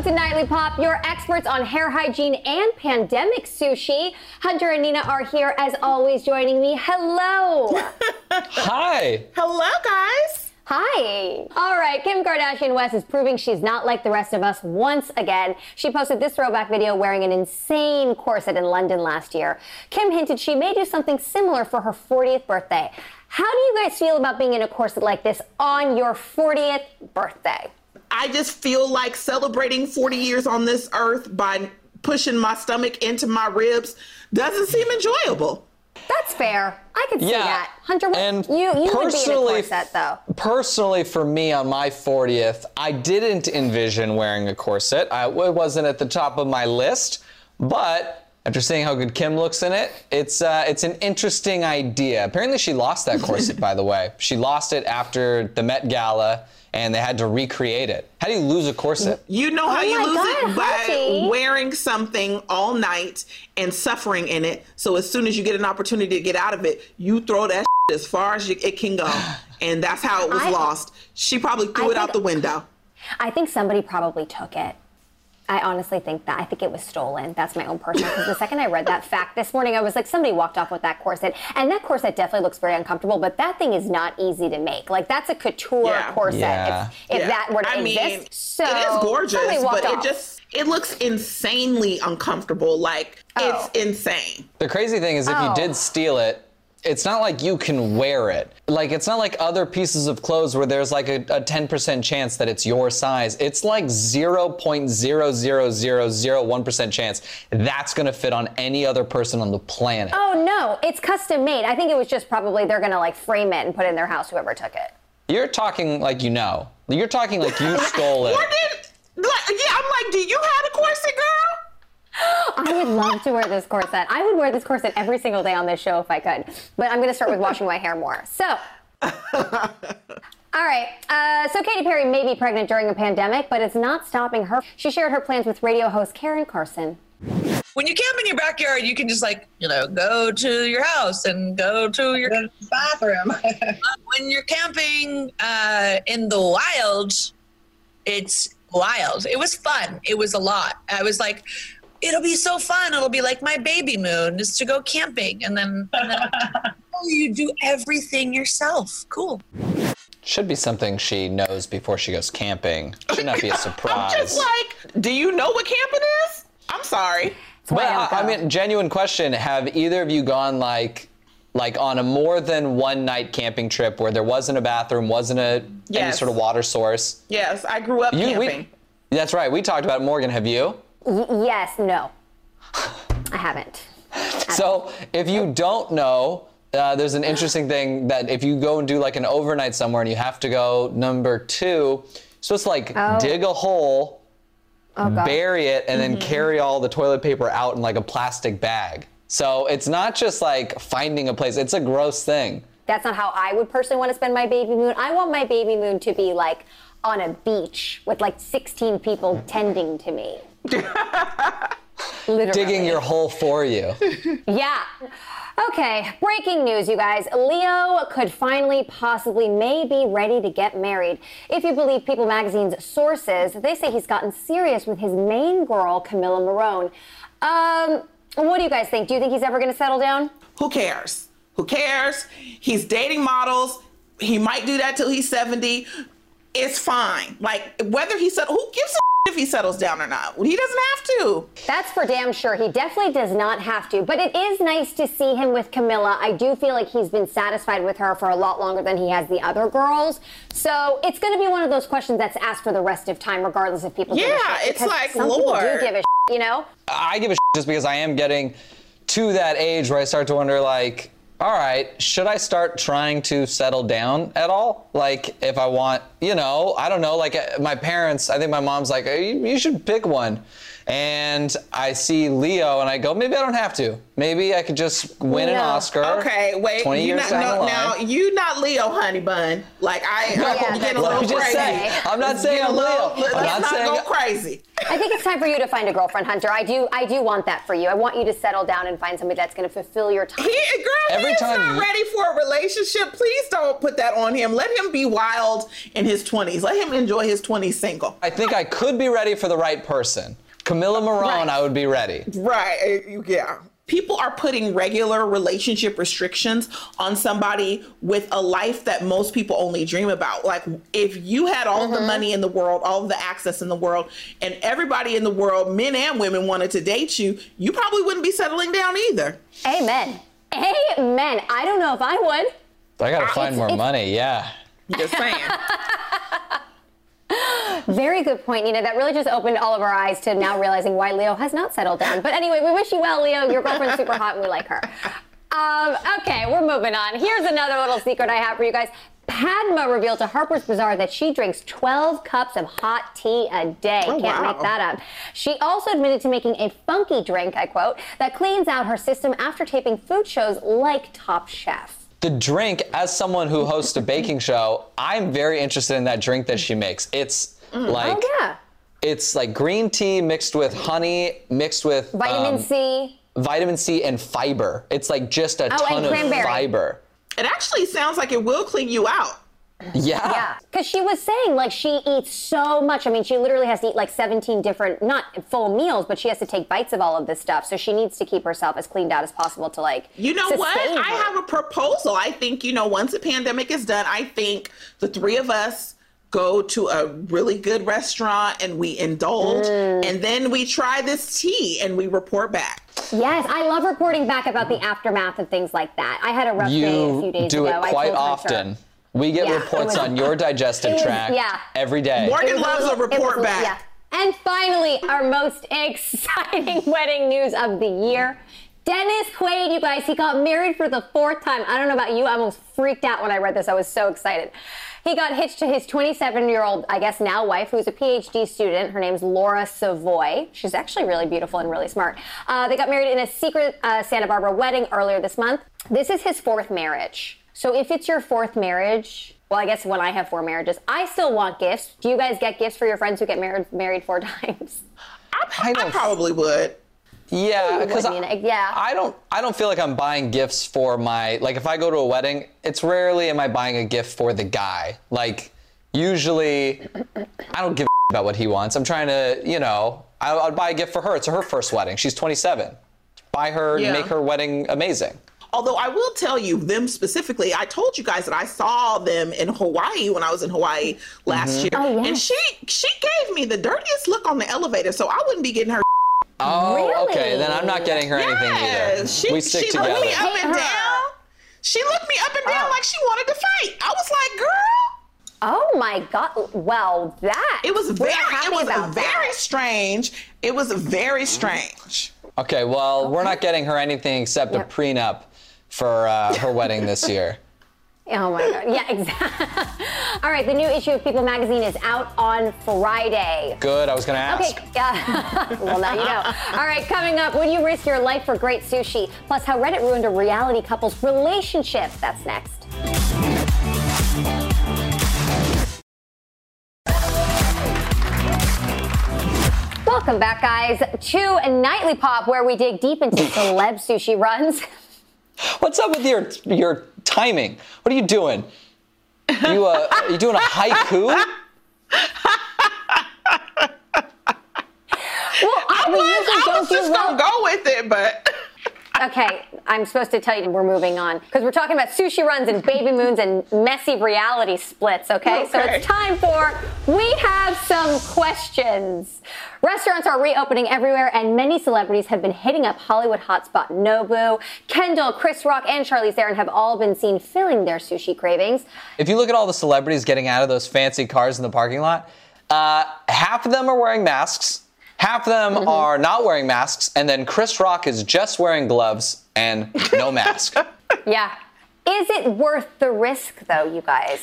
Welcome to Nightly Pop, your experts on hair hygiene and pandemic sushi. Hunter and Nina are here as always joining me. Hello. Hi. Hello, guys. Hi. All right, Kim Kardashian West is proving she's not like the rest of us once again. She posted this throwback video wearing an insane corset in London last year. Kim hinted she may do something similar for her 40th birthday. How do you guys feel about being in a corset like this on your 40th birthday? I just feel like celebrating 40 years on this earth by pushing my stomach into my ribs doesn't seem enjoyable. That's fair. I could see Yeah, that. Hunter, what- and you, you would be in a personally- corset though. Personally, for me on my 40th, I didn't envision wearing a corset. I, it wasn't at the top of my list, but after seeing how good Kim looks in it, it's uh, it's an interesting idea. Apparently, she lost that corset, by the way. She lost it after the Met Gala, and they had to recreate it. How do you lose a corset? You know how Oh you lose God, it by Hunty. wearing something all night and suffering in it. So as soon as you get an opportunity to get out of it, you throw that as far as you, it can go, and that's how it was I- lost. She probably threw I it out the window. I think somebody probably took it. I honestly think that. I think it was stolen. That's my own personal. Because the second I read that fact this morning, I was like, somebody walked off with that corset, and that corset definitely looks very uncomfortable. But that thing is not easy to make. Like that's a couture Yeah. corset. Yeah. If, if Yeah. that were to I exist, mean, so it is gorgeous, but off. it just it looks insanely uncomfortable. Like Oh. it's insane. The crazy thing is, if Oh. you did steal it, it's not like you can wear it. Like, it's not like other pieces of clothes where there's like a, a 10% chance that it's your size. It's like 0.00001% chance that's gonna fit on any other person on the planet. Oh no, it's custom made. I think it was just probably they're gonna like frame it and put it in their house. Whoever took it. You're talking like you know. You're talking like you stole it. What did? Like, yeah, I'm like, do you have a corset, girl? I would love to wear this corset. I would wear this corset every single day on this show if I could. But I'm going to start with washing my hair more. So. All right. Uh, so Katy Perry may be pregnant during a pandemic, but it's not stopping her. She shared her plans with radio host Karen Carson. when you camp in your backyard, you can just like, you know, go to your house and go to your bathroom. when you're camping uh, in the wild, it's wild. It was fun. It was a lot. I was like, it'll be so fun. It'll be like my baby moon is to go camping. And then, and then oh, you do everything yourself. Cool. Should be something she knows before she goes camping. Should not be a I'm surprise. just like, do you know what camping is? I'm sorry. That's why I, I, I mean, genuine question: Have either of you gone like, like on a more than one night camping trip where there wasn't a bathroom, wasn't a any sort of water source? Yes, I grew up You, camping. we, that's right. We talked about it. Morgan. Have you? Y- yes, no. I haven't. So if you don't know, uh, there's an interesting thing that if you go and do like an overnight somewhere and you have to go number two, so it's like Oh. dig a hole, Oh, bury it, and Mm-hmm. then carry all the toilet paper out in like a plastic bag. So it's not just like finding a place; it's a gross thing. That's not how I would personally want to spend my baby moon. I want my baby moon to be like on a beach with like 16 people tending to me. Literally. Digging your hole for you. Yeah. Okay, breaking news, you guys. Leo could finally, possibly, may be ready to get married. If you believe People Magazine's sources, they say he's gotten serious with his main girl, Camila Morrone. Um, what do you guys think? Do you think he's ever going to settle down? Who cares? Who cares? He's dating models. He might do that till he's 70. It's fine. Like whether he said who gives a if he settles down or not. He doesn't have to. That's for damn sure. He definitely does not have to. But it is nice to see him with Camila. I do feel like he's been satisfied with her for a lot longer than he has the other girls. So it's going to be one of those questions that's asked for the rest of time, regardless of people give a Yeah, shit. it's because like, some people Lord. do give a shit, you know? I give a shit just because I am getting to that age where I start to wonder, like, all right, should I start trying to settle down at all? Like, if I want, you know, I don't know, like uh, my parents, I think my mom's like, you you should pick one. And I see Leo and I go, maybe I don't have to. Maybe I could just win an Oscar. Okay, wait. 20 you years not, down no, the now you not Leo, honey bun. Like I, Yeah, I'm getting a little just crazy. say, I'm not Let's saying get a I'm little- Leo. Let's I'm not not saying go crazy. I think it's time for you to find a girlfriend, Hunter. I do. I do want that for you. I want you to settle down and find somebody that's going to fulfill your time. He, girl, Every he's time not you- ready for a relationship. Please don't put that on him. Let him be wild in his 20s. Let him enjoy his 20s single. I think I could be ready for the right person. Camila Morrone, Right. I would be ready. Right. uh, Yeah. People are putting regular relationship restrictions on somebody with a life that most people only dream about. Like, if you had all Mm-hmm. the money in the world, all the access in the world, and everybody in the world, men and women, wanted to date you, you probably wouldn't be settling down either. Amen. Amen. I don't know if I would. I gotta find it's- more it's- money. Yeah. Just saying. Very good point, Nina. That really just opened all of our eyes to now realizing why Leo has not settled down. But anyway, we wish you well, Leo. Your girlfriend's super hot and we like her. Um, okay, we're moving on. Here's another little secret I have for you guys. Padma revealed to Harper's Bazaar that she drinks 12 cups of hot tea a day. Oh, Can't wow. make that up. She also admitted to making a funky drink, I quote, that cleans out her system after taping food shows like Top Chef. The drink, as someone who hosts a baking show, I'm very interested in that drink that she makes. It's like oh, yeah. it's like green tea mixed with honey, mixed with Vitamin um, C. vitamin C and fiber. It's like just a Oh, and ton of fiber. it actually sounds like it will clean you out. Yeah. Yeah, because she was saying like she eats so much. I mean, she literally has to eat like 17 different, not full meals, but she has to take bites of all of this stuff. So she needs to keep herself as cleaned out as possible to like. You know what? sustain I have a proposal. I think, you know, once the pandemic is done, I think the three of us go to a really good restaurant and we indulge Mm. and then we try this tea and we report back. Yes, I love reporting back about the aftermath of things like that. I had a rough day a few You days do ago. it I quite told Hunter. often. We get Yeah, reports was- on your digestive it was- tract yeah. every day. Morgan was loves a report was- back. Yeah. And finally, our most exciting wedding news of the year. Dennis Quaid, you guys, he got married for the fourth time. I don't know about you, I almost freaked out when I read this. I was so excited. He got hitched to his 27 year old, I guess now wife, who's a PhD student. Her name's Laura Savoie. She's actually really beautiful and really smart. Uh, they got married in a secret uh, Santa Barbara wedding earlier this month. This is his fourth marriage. So if it's your fourth marriage, well, I guess when I have four marriages, I still want gifts. Do you guys get gifts for your friends who get married married four times? I, I I probably would. Yeah, because would, Nina. Yeah. I don't. I don't feel like I'm buying gifts for my. Like, if I go to a wedding, it's rarely am I buying a gift for the guy. Like, usually, I don't give a about what he wants. I'm trying to, you know, I, I'd buy a gift for her. It's her first wedding. She's 27. Buy her, Yeah. make her wedding amazing. Although I will tell you them specifically, I told you guys that I saw them in Hawaii when I was in Hawaii last mm-hmm. year, Oh, yeah. and she she gave me the dirtiest look on the elevator, so I wouldn't be getting her. Oh, Really? okay. Then I'm not getting her anything either. She, we stick she together. looked me up and down. She looked me up and down Oh. like she wanted to fight. I was like, girl, Oh my God. Well, that. it was very, it was very that. strange. It was very strange. Okay, well, we're not getting her anything except Yep. a prenup for uh, her wedding this year. Oh my God. Yeah, exactly. All right, the new issue of People magazine is out on Friday. Good. I was gonna ask. Okay, yeah. well, now you know. All right, coming up, would you risk your life for great sushi? Plus, how Reddit ruined a reality couple's relationship. That's next. Welcome back, guys, to Nightly Pop, where we dig deep into celeb sushi runs. What's up with your your timing? What are you doing? You uh, are you doing a haiku? Well, I I mean, was, I was just gonna go with it, but Okay, I'm supposed to tell you we're moving on because we're talking about sushi runs and baby moons and messy reality splits, okay? So it's time for We Have Some Questions. Restaurants are reopening everywhere, and many celebrities have been hitting up Hollywood hotspot Nobu. Kendall, Chris Rock, and Charlize Theron have all been seen filling their sushi cravings. If you look at all the celebrities getting out of those fancy cars in the parking lot, uh, half of them are wearing masks, half of them mm-hmm. are not wearing masks, and then Chris Rock is just wearing gloves and no mask. Yeah. Is it worth the risk, though, you guys?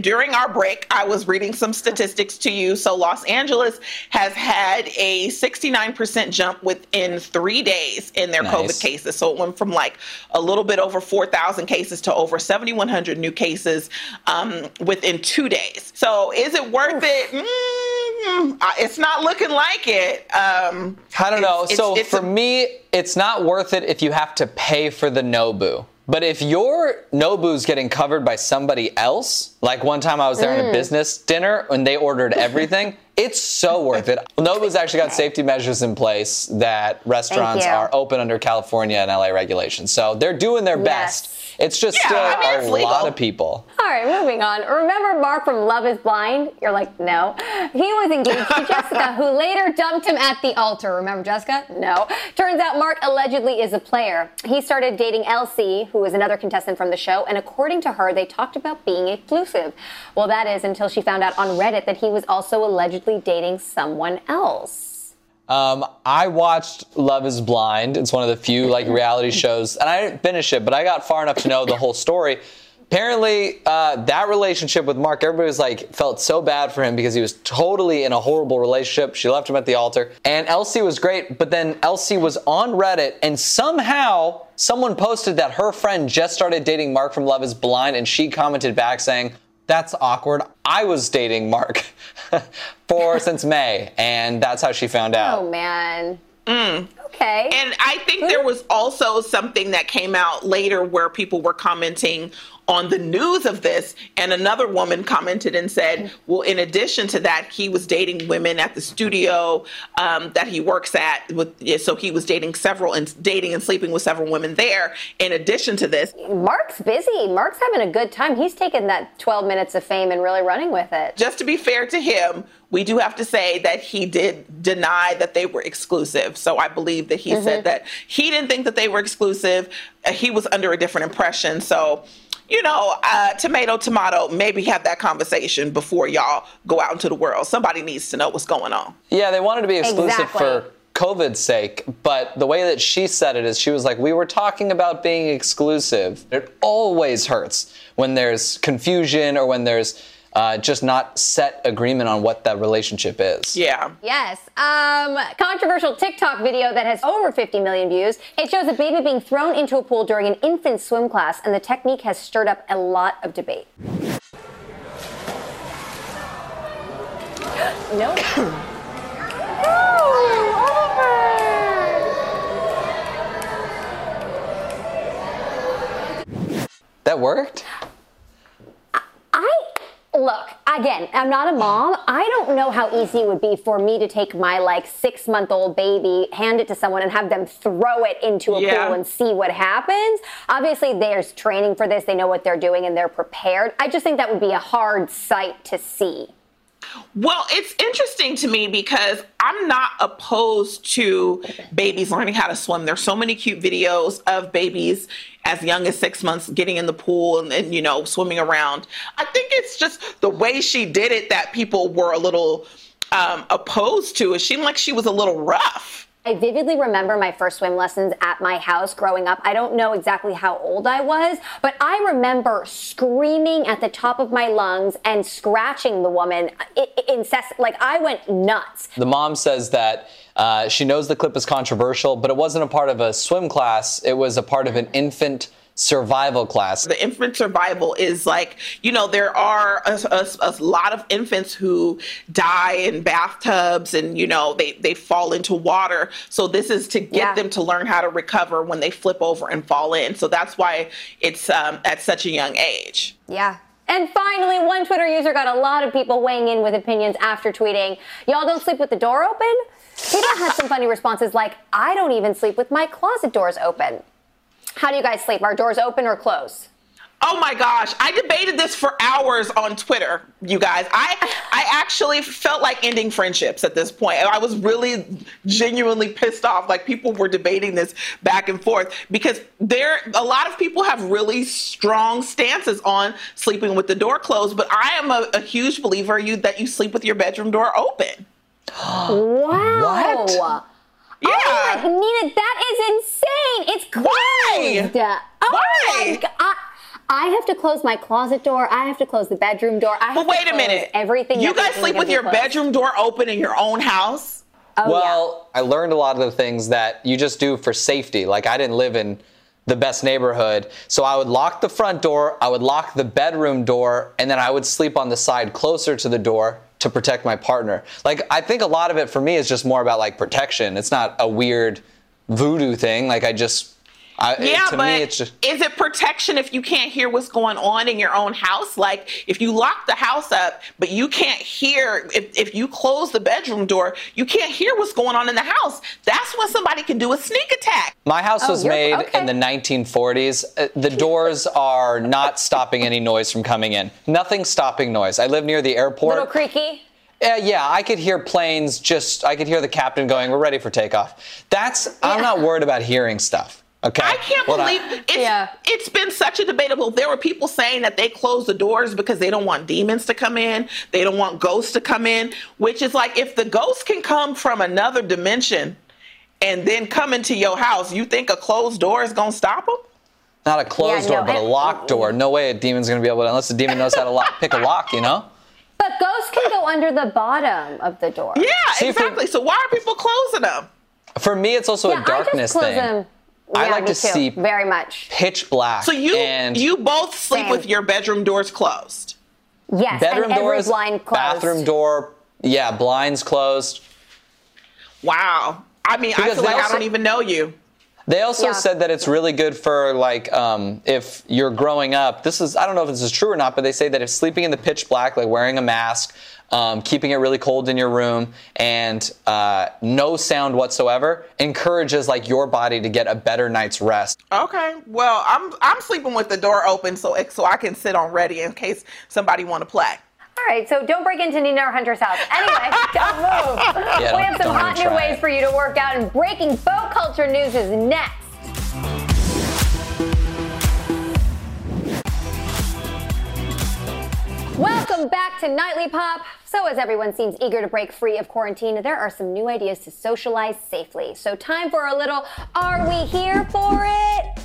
during our break, I was reading some statistics to you. So, Los Angeles has had a 69% jump within three days in their Nice. COVID cases. So, it went from like a little bit over 4,000 cases to over 7,100 new cases um, within two days. So, is it worth it? Mm, mm, uh, it's not looking like it. Um, I don't know. it's- so it's- it's for a- me, it's not worth it if you have to pay for the Nobu. But if your Nobu's getting covered by somebody else, like one time I was there in Mm. a business dinner and they ordered everything, it's so worth it. Nobu's actually got safety measures in place that restaurants are open under California and LA regulations. So they're doing their best. It's just Yeah, still I mean, it's a legal. lot of people. All right, moving on. Remember Mark from Love is Blind? You're like, no. He was engaged to Jessica, who later dumped him at the altar. Remember Jessica? No. Turns out Mark allegedly is a player. He started dating LC, who was another contestant from the show, and according to her, they talked about being exclusive. Well, that is until she found out on Reddit that he was also allegedly dating someone else. Um, I watched Love is Blind. It's one of the few like reality shows, and I didn't finish it, but I got far enough to know the whole story. Apparently, uh, that relationship with Mark, everybody was like felt so bad for him because he was totally in a horrible relationship. She left him at the altar, and LC was great, but then LC was on Reddit, and somehow someone posted that her friend just started dating Mark from Love is Blind, and she commented back saying, "That's awkward. I was dating Mark for since May, and that's how she found oh, out." Oh, man. Okay. And I think there was also something that came out later where people were commenting on the news of this. And another woman commented and said, well, in addition to that, he was dating women at the studio um, that he works at. With, so he was dating several and dating and sleeping with several women there. In addition to this, Mark's busy. Mark's having a good time. He's taking that 12 minutes of fame and really running with it. just to be fair to him, we do have to say that he did deny that they were exclusive. So I believe that he said that he didn't think that they were exclusive. Uh, he was under a different impression. So, you know, uh, tomato, tomato, maybe have that conversation before y'all go out into the world. Somebody needs to know what's going on. Yeah, they wanted to be exclusive Exactly. for COVID's sake, but the way that she said it is she was like, We were talking about being exclusive. It always hurts when there's confusion or when there's uh, just not set agreement on what that relationship is. Yeah. Yes. Um, controversial TikTok video that has over 50 million views. It shows a baby being thrown into a pool during an infant swim class, and the technique has stirred up a lot of debate. no. That worked? I look again. I'm not a mom. I don't know how easy it would be for me to take my like six month old baby, hand it to someone, and have them throw it into a Yeah. pool and see what happens. Obviously, there's training for this. They know what they're doing and they're prepared. I just think that would be a hard sight to see. Well, it's interesting to me because I'm not opposed to babies learning how to swim. There's so many cute videos of babies as young as six months getting in the pool and, and you know swimming around. I think it's just the way she did it that people were a little um, opposed to. It seemed like she was a little rough. I vividly remember my first swim lessons at my house growing up. I don't know exactly how old I was, but I remember screaming at the top of my lungs and scratching the woman incessant. Like I went nuts. The mom says that uh, she knows the clip is controversial, but it wasn't a part of a swim class, it was a part of an infant survival class. the infant survival is like you know there are a, a- a lot of infants who die in bathtubs and you know they they fall into water so this is to get Yeah. them to learn how to recover when they flip over and fall in so that's why it's um, at such a young age Yeah. And finally, one Twitter user got a lot of people weighing in with opinions after tweeting, Y'all don't sleep with the door open? People had some funny responses like, I don't even sleep with my closet doors open. How do you guys sleep? Are doors open or closed? Oh my gosh, I debated this for hours on Twitter, you guys. I I actually felt like ending friendships at this point. I was really genuinely pissed off. Like people were debating this back and forth because there a lot of people have really strong stances on sleeping with the door closed, but I am a, a huge believer you that you sleep with your bedroom door open. Wow. What? Yeah. Oh my, Nina, that is insane. It's closed. Why? Oh Why? my God. I, I have to close my closet door. I have to close the bedroom door. I have But to wait a minute. Everything. You guys sleep with your closed. bedroom door open in your own house? Oh, well, I learned a lot of the things that you just do for safety. Like I didn't live in the best neighborhood, so I would lock the front door, I would lock the bedroom door, and then I would sleep on the side closer to the door. To protect my partner. Like I think a lot of it for me is just more about like protection. It's not a weird voodoo thing. Like I just I, Yeah, to but me it's just is it protection if you can't hear what's going on in your own house? Like if you lock the house up, but you can't hear, if, if you close the bedroom door, you can't hear what's going on in the house. That's when somebody can do a sneak attack. My house Oh, was made okay. in the 1940s. Uh, The doors are not stopping any noise from coming in. Nothing stopping noise. I live near the airport. Little creaky. Yeah, yeah, I could hear planes just, I could hear the captain going, we're ready for takeoff. That's, I'm not worried about hearing stuff. Okay. I can't What believe it's, Yeah. it's been such a debatable. There were people saying that they close the doors because they don't want demons to come in, they don't want ghosts to come in, which is like if the ghost can come from another dimension and then come into your house, you think a closed door is gonna stop them? Not a closed Yeah, door, no, but a and- locked door. No way a demon's gonna be able to, unless the demon knows how to lock, pick a lock, you know? But ghosts can go under the bottom of the door. Yeah, See, for- exactly. so why are people closing them? For me, it's also Yeah, a darkness I just close thing. them. I Yeah, like to too. see very much. pitch black. So you and you both sleep Same. with your bedroom doors closed. Yes, bedroom and every doors, blind closed. bathroom door, yeah, blinds closed. Wow. I mean, I Because feel they like I don't even know you. They also Yeah. said that it's really good for like um, if you're growing up. This is I don't know if this is true or not, but they say that if sleeping in the pitch black, like wearing a mask, um, keeping it really cold in your room, and uh, no sound whatsoever, encourages like your body to get a better night's rest. Okay. Well, I'm I'm sleeping with the door open so so I can sit on ready in case somebody want to play. All right, so don't break into Nina or Hunter's house. Anyway, don't move. Yeah, we don't- have some hot new ways it. for you to work out, and breaking folk culture news is next. Welcome back to Nightly Pop. So, as everyone seems eager to break free of quarantine, there are some new ideas to socialize safely. So, time for a little Are We Here for It?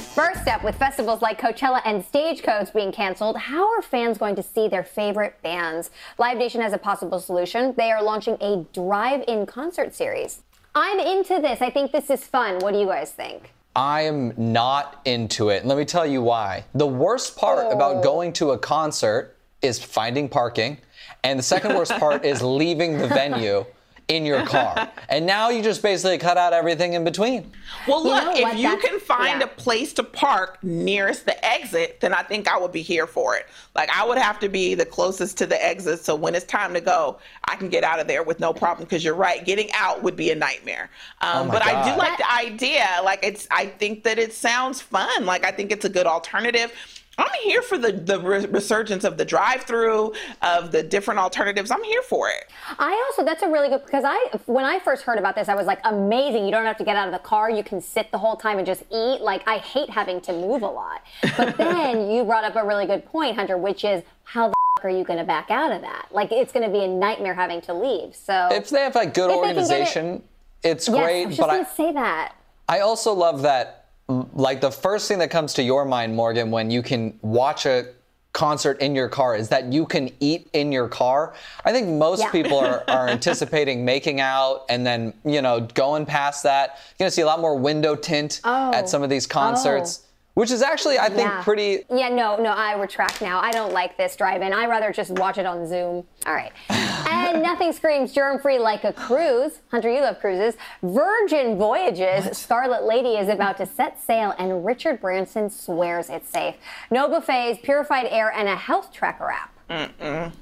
First up, with festivals like Coachella and Stagecoach being canceled, how are fans going to see their favorite bands? Live Nation has a possible solution. They are launching a drive in concert series. I'm into this. I think this is fun. What do you guys think? I am not into it. Let me tell you why. The worst part Oh. about going to a concert is finding parking, and the second worst part is leaving the venue in your car. And now you just basically cut out everything in between. Well, You look, know if what? you can find yeah. a place to park nearest the exit, then I think I would be here for it. Like I would have to be the closest to the exit, so when it's time to go, I can get out of there with no problem. Because you're right, getting out would be a nightmare. Um, Oh my but I do like the idea. Like it's, I think that it sounds fun. Like I think it's a good alternative. I'm here for the the resurgence of the drive-through of the different alternatives. I'm here for it. I also that's a really good because I when I first heard about this I was like amazing you don't have to get out of the car you can sit the whole time and just eat like I hate having to move a lot but then you brought up a really good point Hunter which is how the f- are you going to back out of that like it's going to be a nightmare having to leave so If they have like good If they can get it- organization, it's yes, I great. was just but going I, say that I also love that, like, the first thing that comes to your mind, Morgan, when you can watch a concert in your car is that you can eat in your car. I think most Yeah. people are, are anticipating making out and then, you know, going past that. You're going to see a lot more window tint Oh. at some of these concerts, oh. which is actually, I think, Yeah. pretty. Yeah, no, no, I retract now. I don't like this drive-in. I rather just watch it on Zoom. All right. and nothing screams germ-free like a cruise. Hunter, you love cruises. Virgin Voyages. Scarlet Lady is about to set sail, and Richard Branson swears it's safe. No buffets, purified air, and a health tracker app. Mm-mm.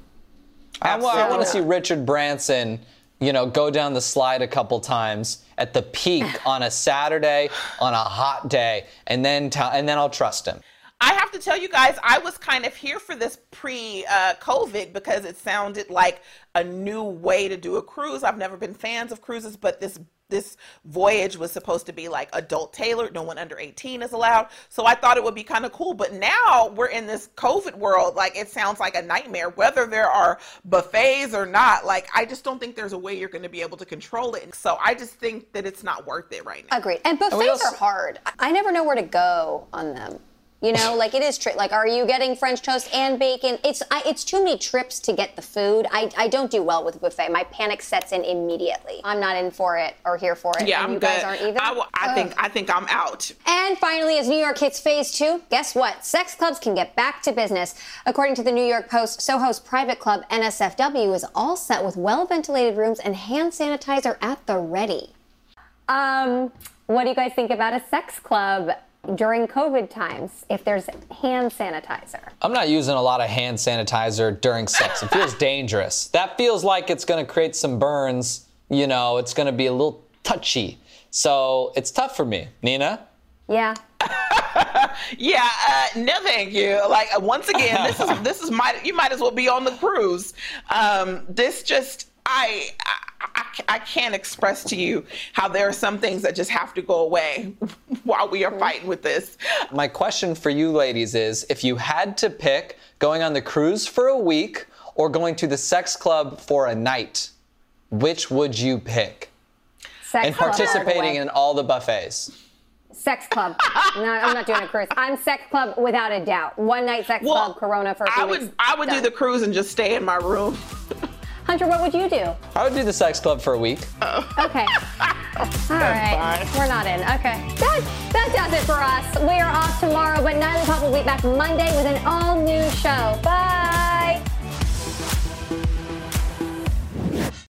I, want to see Richard Branson, you know, go down the slide a couple times at the peak on a Saturday on a hot day, and then tell, and then I'll trust him. I have to tell you guys, I was kind of here for this pre uh, COVID because it sounded like a new way to do a cruise. I've never been fans of cruises, but this this voyage was supposed to be like adult tailored. No one under 18 is allowed. So I thought it would be kind of cool. But now we're in this COVID world. Like it sounds like a nightmare, whether there are buffets or not. Like I just don't think there's a way you're going to be able to control it. So I just think that it's not worth it right now. Agreed. And buffets also- are hard. I- I never know where to go on them. You know, like it is tri- like, are you getting French toast and bacon? It's I, it's too many trips to get the food. I, I don't do well with buffet. My panic sets in immediately. I'm not in for it or here for it. Yeah, and I'm you good. guys aren't either. I, w- I think I think I'm out. And finally, as New York hits phase two, guess what? Sex clubs can get back to business. According to the New York Post, Soho's private club, NSFW, is all set with well ventilated rooms and hand sanitizer at the ready. Um, what do you guys think about a sex club during COVID times if there's hand sanitizer? I'm not using a lot of hand sanitizer during sex. It feels dangerous. That feels like it's going to create some burns. You know, it's going to be a little touchy. So it's tough for me. Nina? Yeah. Yeah, uh, no, thank you. Like once again, this is this is might you might as well be on the cruise. Um, this just I, I I can't express to you how there are some things that just have to go away while we are mm-hmm. fighting with this. My question for you ladies is if you had to pick going on the cruise for a week or going to the sex club for a night, which would you pick? Sex And club all participating in all the buffets. Sex club. no, I'm not doing a cruise. I'm sex club without a doubt. One night sex Well, club, Corona for a few I would weeks. I would do the cruise and just stay in my room. Hunter, what would you do? I would do the sex club for a week. Oh. Okay. All right. fine. We're not in. Okay. That, that does it for us. We are off tomorrow, but 9 o'clock will be back Monday with an all new show. Bye.